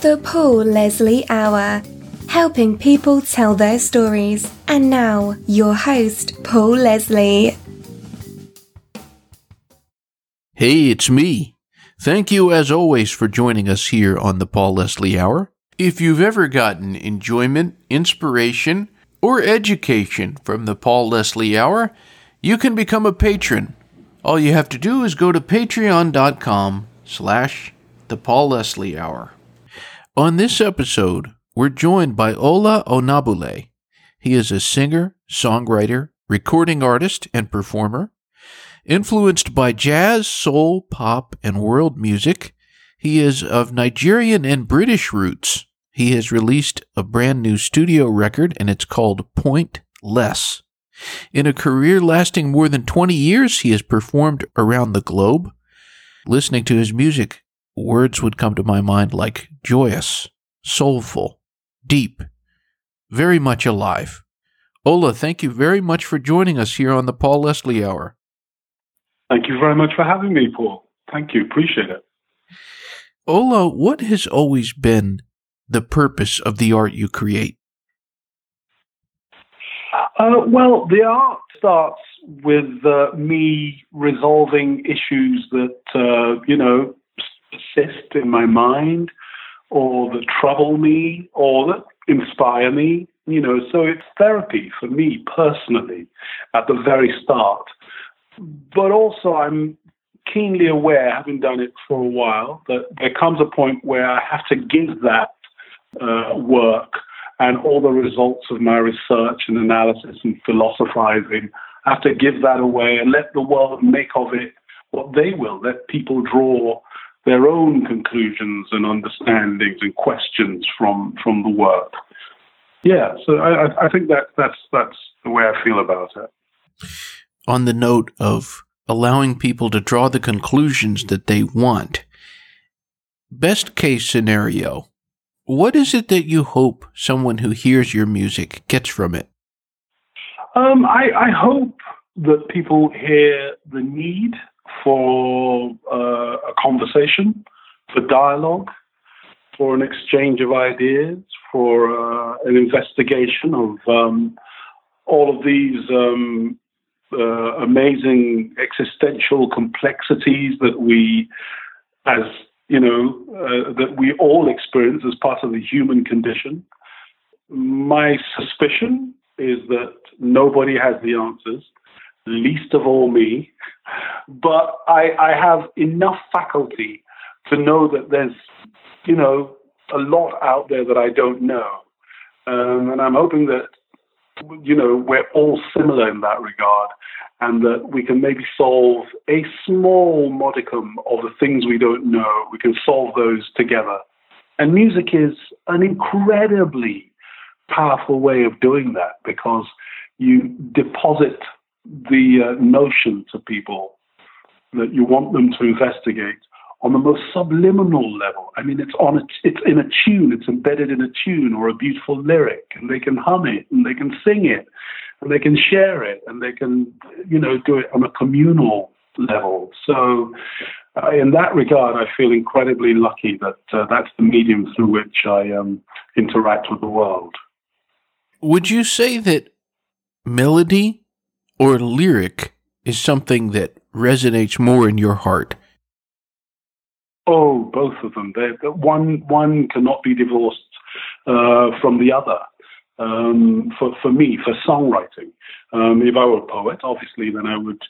The Paul Leslie Hour, helping people tell their stories. And now, your host, Paul Leslie. Hey, it's me. Thank you, as always, for joining us here on the Paul Leslie Hour. If you've ever gotten enjoyment, inspiration, or education from the Paul Leslie Hour, you can become a patron. All you have to do is go to patreon.com slash the Paul Leslie Hour. On this episode, we're joined by Ola Onabulé. He is a singer, songwriter, recording artist, and performer. Influenced by jazz, soul, pop, and world music, he is of Nigerian and British roots. He has released a brand new studio record, and it's called Point Less. In a career lasting more than 20 years, he has performed around the globe. Listening to his music, words would come to my mind like joyous, soulful, deep, very much alive. Ola, thank you very much for joining us here on the Paul Leslie Hour. Thank you very much for having me, Paul. Thank you. Appreciate it. Ola, what has always been the purpose of the art you create? Uh, well, the art starts with uh, me resolving issues that, uh, you know, persist in my mind or that trouble me or that inspire me. You know, so it's therapy for me personally at the very start. But also, I'm keenly aware, having done it for a while, that there comes a point where I have to give that uh, work and all the results of my research and analysis and philosophizing. I have to give that away and let the world make of it what they will. Let people draw their own conclusions and understandings and questions from from the work. Yeah, so I, I think that that's that's the way I feel about it. On the note of allowing people to draw the conclusions that they want, best case scenario, what is it that you hope someone who hears your music gets from it? Um, I, I hope that people hear the need for uh, a conversation, for dialogue, for an exchange of ideas, for uh, an investigation of um, all of these um, uh, amazing existential complexities that we, as you know, uh, that we all experience as part of the human condition. My suspicion is that nobody has the answers, least of all me. But I, I have enough faculty to know that there's, you know, a lot out there that I don't know. Um, and I'm hoping that, you know, we're all similar in that regard and that we can maybe solve a small modicum of the things we don't know. We can solve those together. And music is an incredibly powerful way of doing that because you deposit the uh, notion to people that you want them to investigate on the most subliminal level. I mean, it's on a, it's in a tune, it's embedded in a tune or a beautiful lyric, and they can hum it and they can sing it and they can share it and they can, you know, do it on a communal level. So, uh, in that regard, I feel incredibly lucky that uh, that's the medium through which I um, interact with the world. Would you say that melody or lyric is something that resonates more in your heart? Oh, both of them. They're, one one cannot be divorced uh, from the other. Um, for for me, for songwriting, um, if I were a poet, obviously, then I would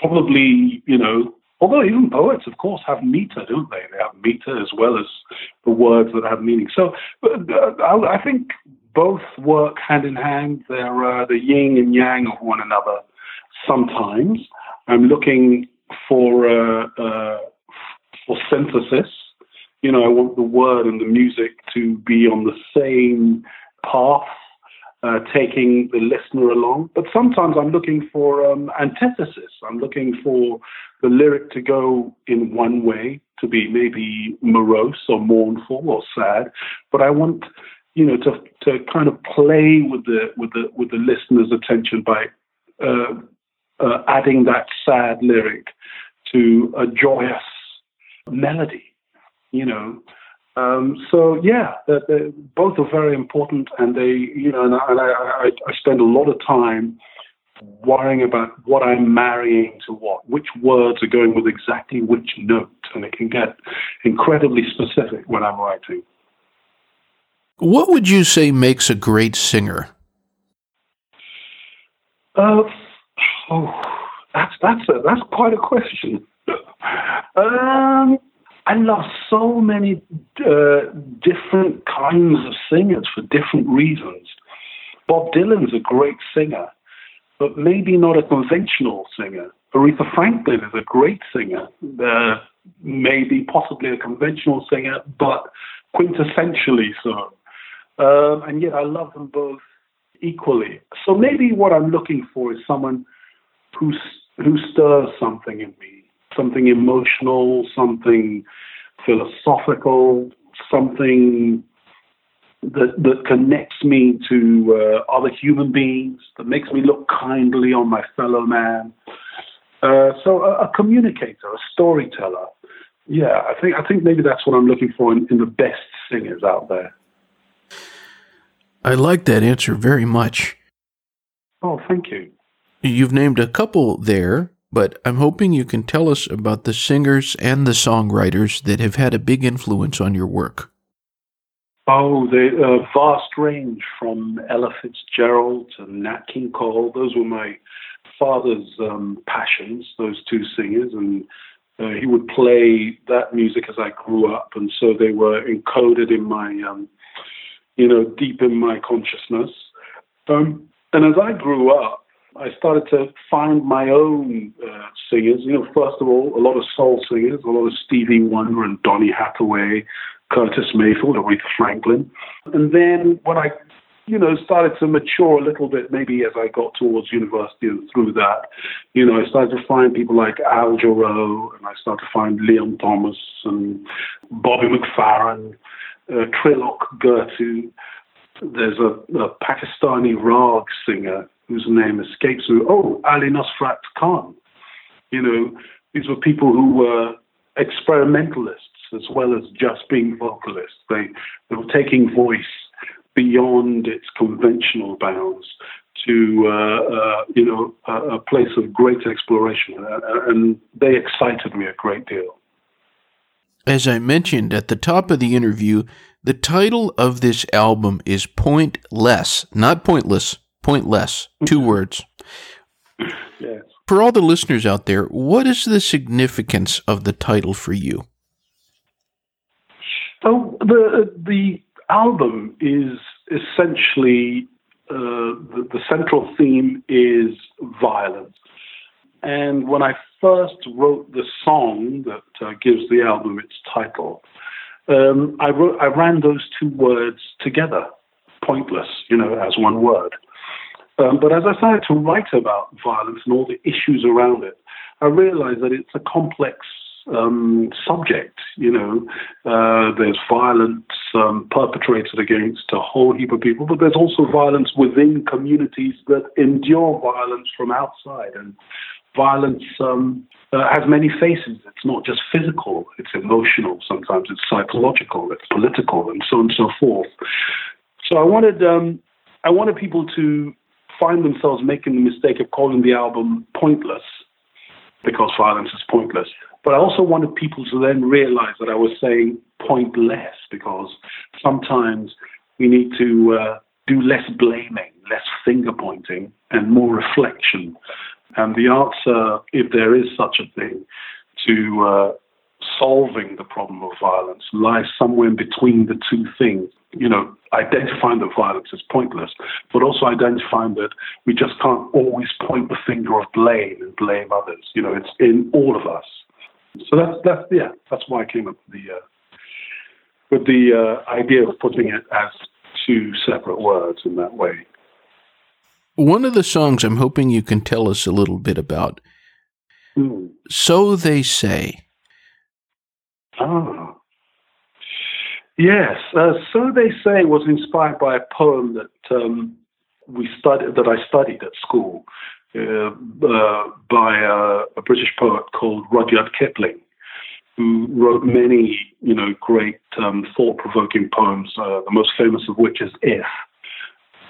probably, you know, although even poets, of course, have meter, don't they? They have meter as well as the words that have meaning. So uh, I think both work hand in hand. They're uh, the yin and yang of one another. Sometimes I'm looking for uh, uh, for synthesis. You know, I want the word and the music to be on the same path, uh, taking the listener along. But sometimes I'm looking for um, antithesis. I'm looking for the lyric to go in one way, to be maybe morose or mournful or sad. But I want you know to to kind of play with the with the with the listener's attention by uh, uh, adding that sad lyric to a joyous melody, you know. Um, so yeah, they're, they're, both are very important, and they, you know, and, I, and I, I, spend a lot of time worrying about what I'm marrying to what, which words are going with exactly which note, and it can get incredibly specific when I'm writing. What would you say makes a great singer? Uh, oh, that's that's a, that's quite a question. um, I love so many uh, different kinds of singers for different reasons. Bob Dylan's a great singer, but maybe not a conventional singer. Aretha Franklin is a great singer, uh, maybe possibly a conventional singer, but quintessentially so. Um, and yet I love them both equally. So maybe what I'm looking for is someone who who stirs something in me something emotional, something philosophical, something that that connects me to uh, other human beings, that makes me look kindly on my fellow man. Uh, so a, a, communicator, a storyteller. Yeah, I think I think maybe that's what I'm looking for in, in the best singers out there. I like that answer very much. Oh, thank you. You've named a couple there but I'm hoping you can tell us about the singers and the songwriters that have had a big influence on your work. Oh, the uh, vast range from Ella Fitzgerald to Nat King Cole. Those were my father's um, passions, those two singers, and uh, he would play that music as I grew up, and so they were encoded in my, um, you know, deep in my consciousness. Um, and as I grew up, I started to find my own uh, singers. You know, first of all, a lot of soul singers, a lot of Stevie Wonder and Donny Hathaway, Curtis Mayfield, Aretha Franklin. And then when I, you know, started to mature a little bit, maybe as I got towards university and through that, you know, I started to find people like Al Jarreau, and I started to find Leon Thomas and Bobby McFerrin, uh, Trilok Gurtu. There's a, a Pakistani rag singer whose name escapes me. Oh, Ali Nusrat Khan. You know, these were people who were experimentalists as well as just being vocalists. They, they were taking voice beyond its conventional bounds to uh, uh, you know a, a, place of great exploration, and they excited me a great deal. As I mentioned at the top of the interview, the title of this album is Pointless, not pointless, Pointless. Two mm-hmm. words. Yes. For all the listeners out there, what is the significance of the title for you? So the the album is essentially uh, the, the central theme is violence. And when I first wrote the song that uh, gives the album its title, um, I wrote I ran those two words together, pointless, you know, as one word. Um, but as I started to write about violence and all the issues around it, I realized that it's a complex um, subject. You know, uh, there's violence um, perpetrated against a whole heap of people, but there's also violence within communities that endure violence from outside. And violence um, uh, has many faces. It's not just physical, it's emotional, sometimes it's psychological, it's political, and so on and so forth. So I wanted. Um, I wanted people to find themselves making the mistake of calling the album pointless because violence is pointless. But I also wanted people to then realize that I was saying pointless because sometimes we need to uh, do less blaming, less finger pointing, and more reflection. And the answer, if there is such a thing, to uh, solving the problem of violence lies somewhere in between the two things. You know, identifying that violence is pointless, but also identifying that we just can't always point the finger of blame and blame others. You know, it's in all of us. So that's that's yeah, that's why I came up with the uh, with the uh, idea of putting it as two separate words in that way. One of the songs I'm hoping you can tell us a little bit about. Mm. So they say. Ah. Yes. Uh, so they say was inspired by a poem that um, we studied that I studied at school uh, uh, by a, a, British poet called Rudyard Kipling. who wrote many, you know, great um, thought-provoking poems. Uh, the most famous of which is "If."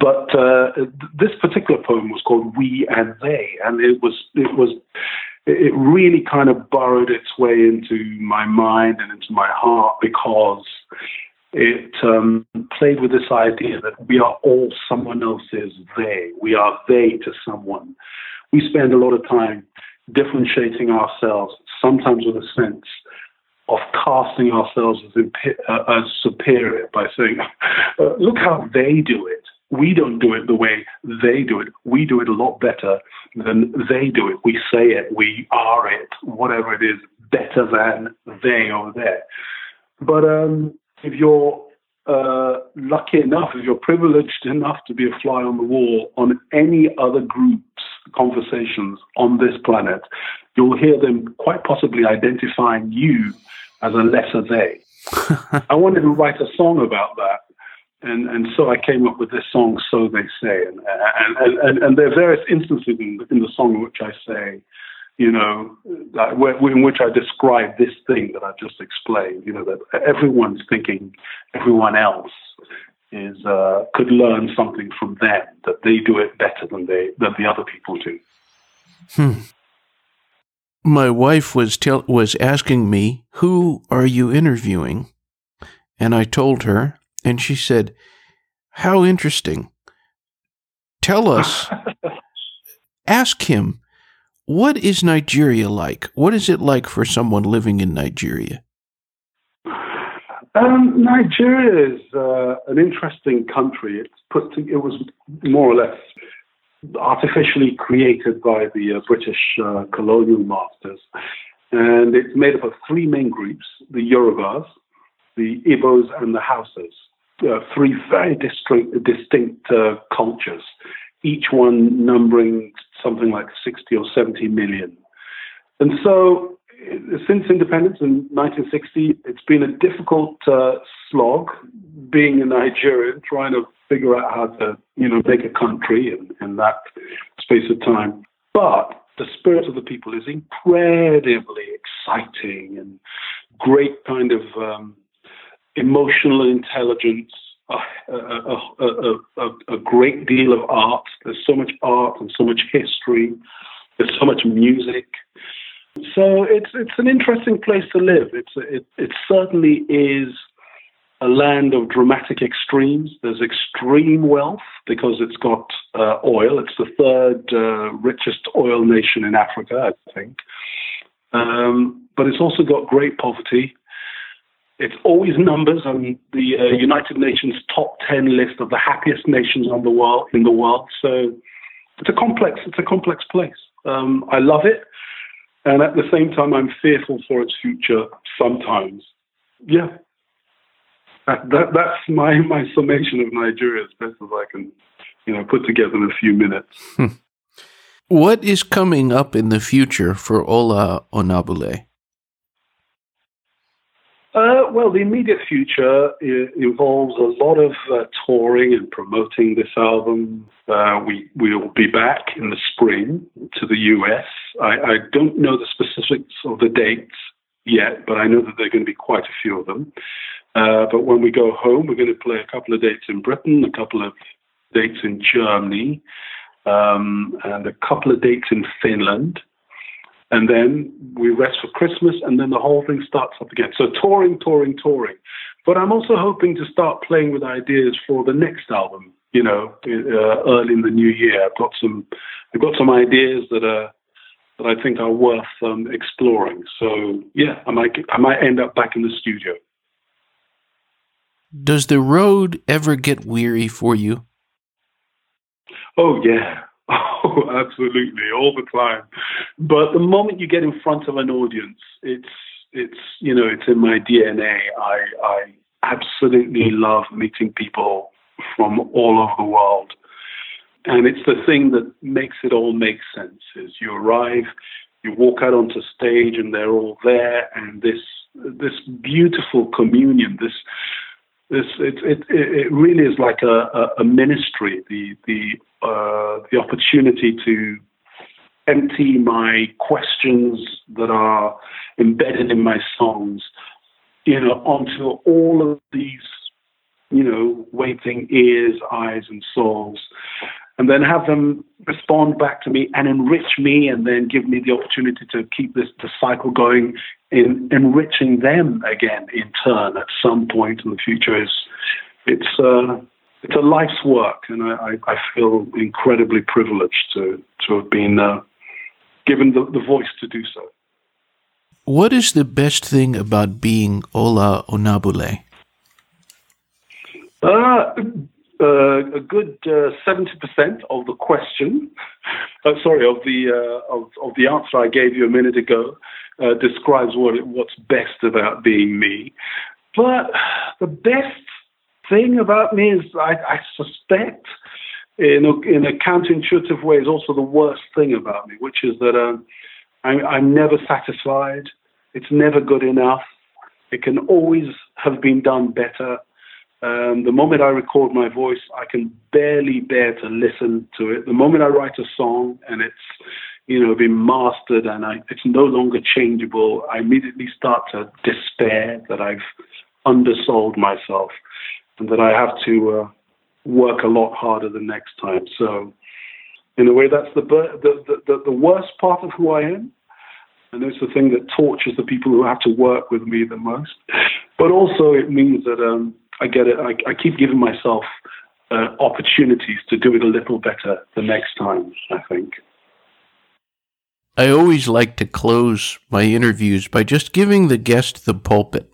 But uh, this particular poem was called "We and They," and it was it was it really kind of burrowed its way into my mind and into my heart because it um, played with this idea that we are all someone else's they. We are they to someone. We spend a lot of time differentiating ourselves, sometimes with a sense of casting ourselves as, imp- uh, as superior by saying, uh, look how they do it. We don't do it the way they do it. We do it a lot better than they do it. We say it, we are it, whatever it is, better than they over there. But um, if you're uh, lucky enough, if you're privileged enough to be a fly on the wall on any other group's conversations on this planet, you'll hear them quite possibly identifying you as a lesser they. I wanted to write a song about that. And, and so I came up with this song, So They Say. And, and, and, and there are various instances in, in the song in which I say, you know, in which I describe this thing that I've just explained, you know, that everyone's thinking everyone else is uh, could learn something from them, that they do it better than they than the other people do. Hmm. My wife was was asking me, "Who are you interviewing?" And I told her, and she said, "How interesting! Tell us. ask him." What is Nigeria like? What is it like for someone living in Nigeria? Um, Nigeria is uh, an interesting country. It's put to, it was more or less artificially created by the uh, British uh, colonial masters, and it's made up of three main groups: the Yorubas, the Igbos, and the Hausas. Uh, three very distinct, distinct uh, cultures each one numbering something like 60 or 70 million. And so, since independence in 1960, it's been a difficult uh, slog being a Nigerian, trying to figure out how to, you know, make a country in, in that space of time. But the spirit of the people is incredibly exciting and great kind of um, emotional intelligence a, a, a, a, great deal of art. There's so much art and so much history. There's so much music. So it's it's an interesting place to live. It's it, it certainly is a land of dramatic extremes. There's extreme wealth because it's got uh, oil. It's the third uh, richest oil nation in Africa, I think. Um, but it's also got great poverty it's always numbers on the uh, United Nations top 10 list of the happiest nations on the world in the world. So it's a complex, it's a complex place. Um, I love it. And at the same time, I'm fearful for its future sometimes. Yeah. That, that, that's my, my summation of Nigeria as best as I can, you know, put together in a few minutes. Hmm. What is coming up in the future for Ola Onabulé? Uh, well, the immediate future involves a lot of uh, touring and promoting this album. Uh, we will be back in the spring to the US. I, I, don't know the specifics of the dates yet, but I know that there are going to be quite a few of them. Uh, but when we go home, we're going to play a couple of dates in Britain, a couple of dates in Germany, um, and a couple of dates in Finland and then we rest for Christmas, and then the whole thing starts up again. So touring, touring, touring. But I'm also hoping to start playing with ideas for the next album. You know, uh, early in the new year, I've got some, I've got some ideas that are that I think are worth um, exploring. So yeah, I might I might end up back in the studio. Does the road ever get weary for you? Oh yeah, Oh, absolutely, all the time. But the moment you get in front of an audience, it's it's you know it's in my DNA. I I absolutely love meeting people from all over the world, and it's the thing that makes it all make sense. Is you arrive, you walk out onto stage, and they're all there, and this this beautiful communion, this this it, it, it really is like a, a, ministry. The the uh, the opportunity to empty my questions that are embedded in my songs, you know, onto all of these, you know, waiting ears, eyes, and souls, and then have them respond back to me and enrich me, and then give me the opportunity to keep this the cycle going in enriching them again in turn at some point in the future is it's uh, it's a life's work, and I, I feel incredibly privileged to to have been uh, given the, the voice to do so. What is the best thing about being Ola Onabulé? Uh, uh, a good uh, seventy percent of the question, uh, sorry, of the uh, of, of the answer I gave you a minute ago, uh, describes what what's best about being me. But the best thing about me is I, I suspect, in a, in a counterintuitive way, is also the worst thing about me, which is that um, I, I'm never satisfied. It's never good enough. It can always have been done better. Um, the moment I record my voice, I can barely bear to listen to it. The moment I write a song and it's, you know, been mastered and I, it's no longer changeable, I immediately start to despair that I've undersold myself and that I have to uh, work a lot harder the next time. So, in a way, that's the, the, the, the worst part of who I am. And it's the thing that tortures the people who have to work with me the most. But also, it means that um, I get it. I, I keep giving myself uh, opportunities to do it a little better the next time. I think. I always like to close my interviews by just giving the guest the pulpit.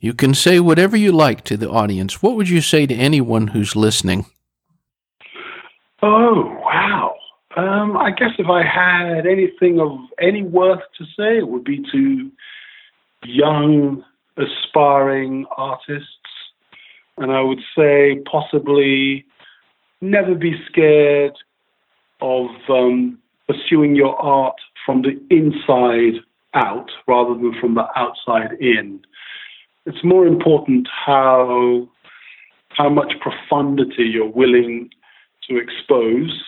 You can say whatever you like to the audience. What would you say to anyone who's listening? Oh, wow. Um, I guess if I had anything of any worth to say, it would be to young, aspiring artists. And I would say possibly never be scared of um, pursuing your art from the inside out rather than from the outside in it's more important how how much profundity you're willing to expose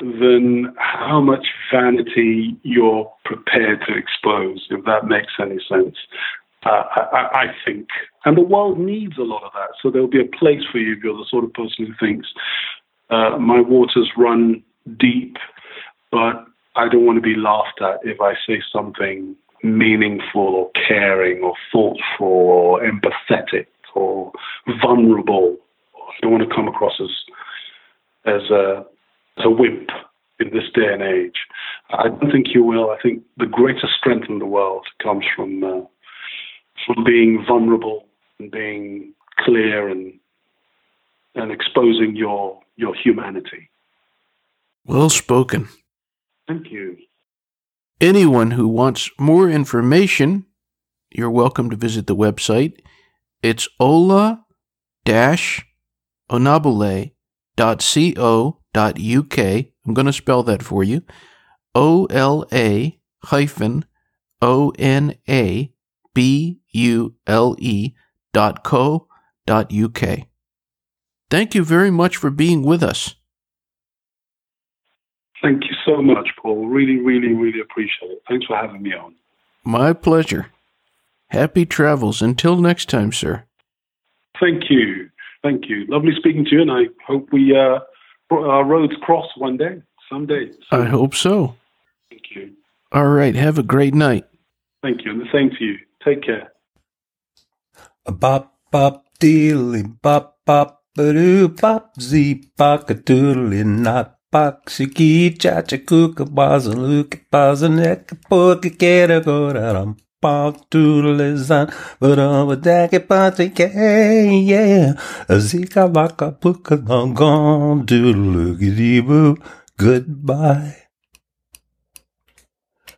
than how much vanity you're prepared to expose, if that makes any sense. Uh, I, I, think. And the world needs a lot of that. So there'll be a place for you if you're the sort of person who thinks, uh, my waters run deep, but I don't want to be laughed at if I say something meaningful or caring or thoughtful or empathetic or vulnerable. I don't want to come across as as a, as a wimp in this day and age. I don't think you will. I think the greatest strength in the world comes from uh, from being vulnerable and being clear and and exposing your your humanity. Well spoken. Thank you. Anyone who wants more information, you're welcome to visit the website. It's ola onabule.co.uk. I'm going to spell that for you. O L A hyphen O N A B U L E dot co dot UK. Thank you very much for being with us. Thank you so much, Paul. Really, really, really appreciate it. Thanks for having me on. My pleasure. Happy travels. Until next time, sir. Thank you. Thank you. Lovely speaking to you, and I hope we uh, our roads cross one day, someday. I hope so. Thank you. All right. Have a great night. Thank you, and the same to you. Take care. Bop bop dealy bop bop ba doo bop zee bop a doodly not Paksiki chacha kuka baza luka baza neka poka kera gora ram pak doodlezan Varama dake patrike yeah a Zika vaka puka long gone doodle boo Goodbye